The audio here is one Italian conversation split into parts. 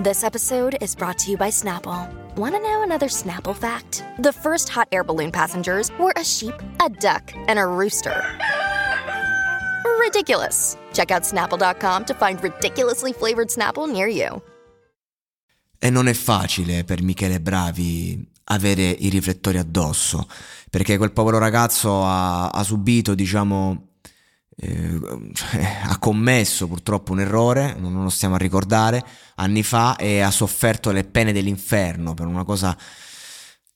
This episode is brought to you by Snapple. Want to know another Snapple fact? The first hot air balloon passengers were a sheep, a duck, and a rooster. Ridiculous. Check out snapple.com to find ridiculously flavored Snapple near you. E non è facile per Michele Bravi avere i riflettori addosso, perché quel povero ragazzo ha, ha subito, diciamo, eh, cioè, ha commesso purtroppo un errore, non lo stiamo a ricordare, anni fa e ha sofferto le pene dell'inferno per una cosa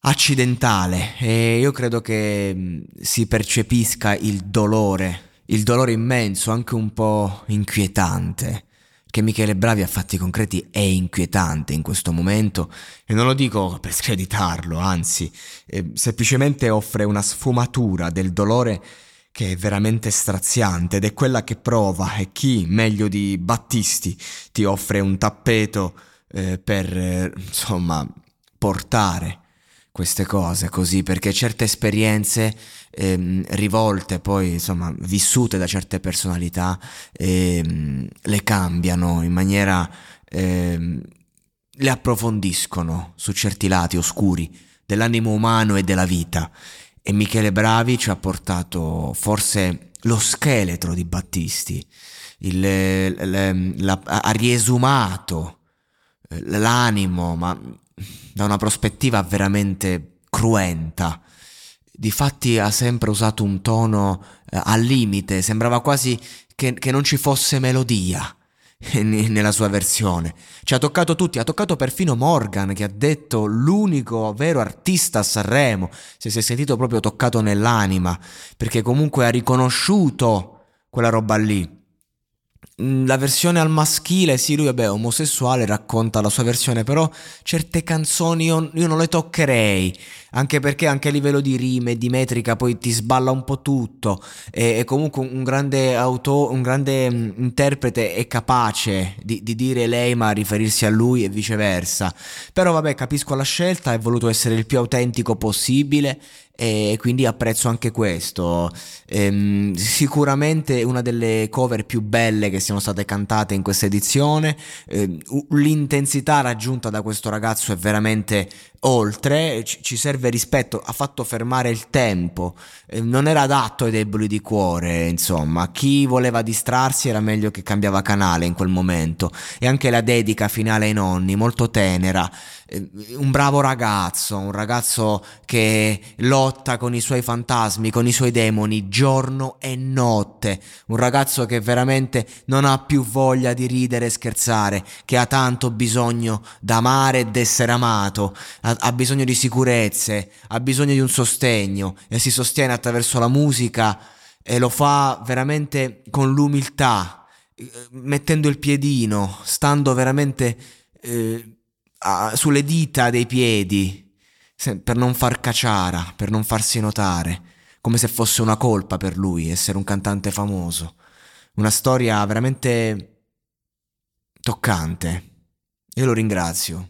accidentale. E io credo che si percepisca il dolore, il dolore immenso, anche un po' inquietante che Michele Bravi a fatti concreti è inquietante in questo momento e non lo dico per screditarlo, anzi, eh, semplicemente offre una sfumatura del dolore che è veramente straziante ed è quella che prova e chi meglio di Battisti ti offre un tappeto eh, per eh, insomma portare queste cose così perché certe esperienze ehm, rivolte poi insomma vissute da certe personalità ehm, le cambiano in maniera ehm, le approfondiscono su certi lati oscuri dell'animo umano e della vita e Michele Bravi ci ha portato forse lo scheletro di Battisti, il, le, la, ha riesumato eh, l'animo, ma da una prospettiva veramente cruenta. Difatti ha sempre usato un tono eh, al limite, sembrava quasi che, che non ci fosse melodia nella sua versione. Ci ha toccato tutti, ha toccato perfino Morgan che ha detto l'unico vero artista a Sanremo, se si è sentito proprio toccato nell'anima, perché comunque ha riconosciuto quella roba lì. Mm, la versione al maschile, sì, lui vabbè, è omosessuale, racconta la sua versione, però certe canzoni io, io, non le toccherei, anche perché anche a livello di rime, di metrica, poi ti sballa un po' tutto, e, e comunque un grande, auto, un grande mm, interprete è capace di, di, dire lei ma riferirsi a lui e viceversa. Però vabbè, capisco la scelta, è voluto essere il più autentico possibile e quindi apprezzo anche questo. Ehm, sicuramente una delle cover più belle che siano state cantate in questa edizione. Ehm, l'intensità raggiunta da questo ragazzo è veramente oltre, ci serve rispetto, ha fatto fermare il tempo, ehm, non era adatto ai deboli di cuore, insomma, chi voleva distrarsi era meglio che cambiava canale in quel momento. E anche la dedica finale ai nonni, molto tenera, ehm, un bravo ragazzo, un ragazzo che lotta con i suoi fantasmi, con i suoi demoni, giorno e notte, un ragazzo che veramente non ha più voglia di ridere e scherzare, che ha tanto bisogno d'amare ed essere amato, ha bisogno di sicurezze, ha bisogno di un sostegno e si sostiene attraverso la musica e lo fa veramente con l'umiltà, eh, mettendo il piedino, stando veramente eh, a, sulle dita dei piedi per non far caciara, per non farsi notare, come se fosse una colpa per lui essere un cantante famoso. Una storia veramente toccante. Io lo ringrazio.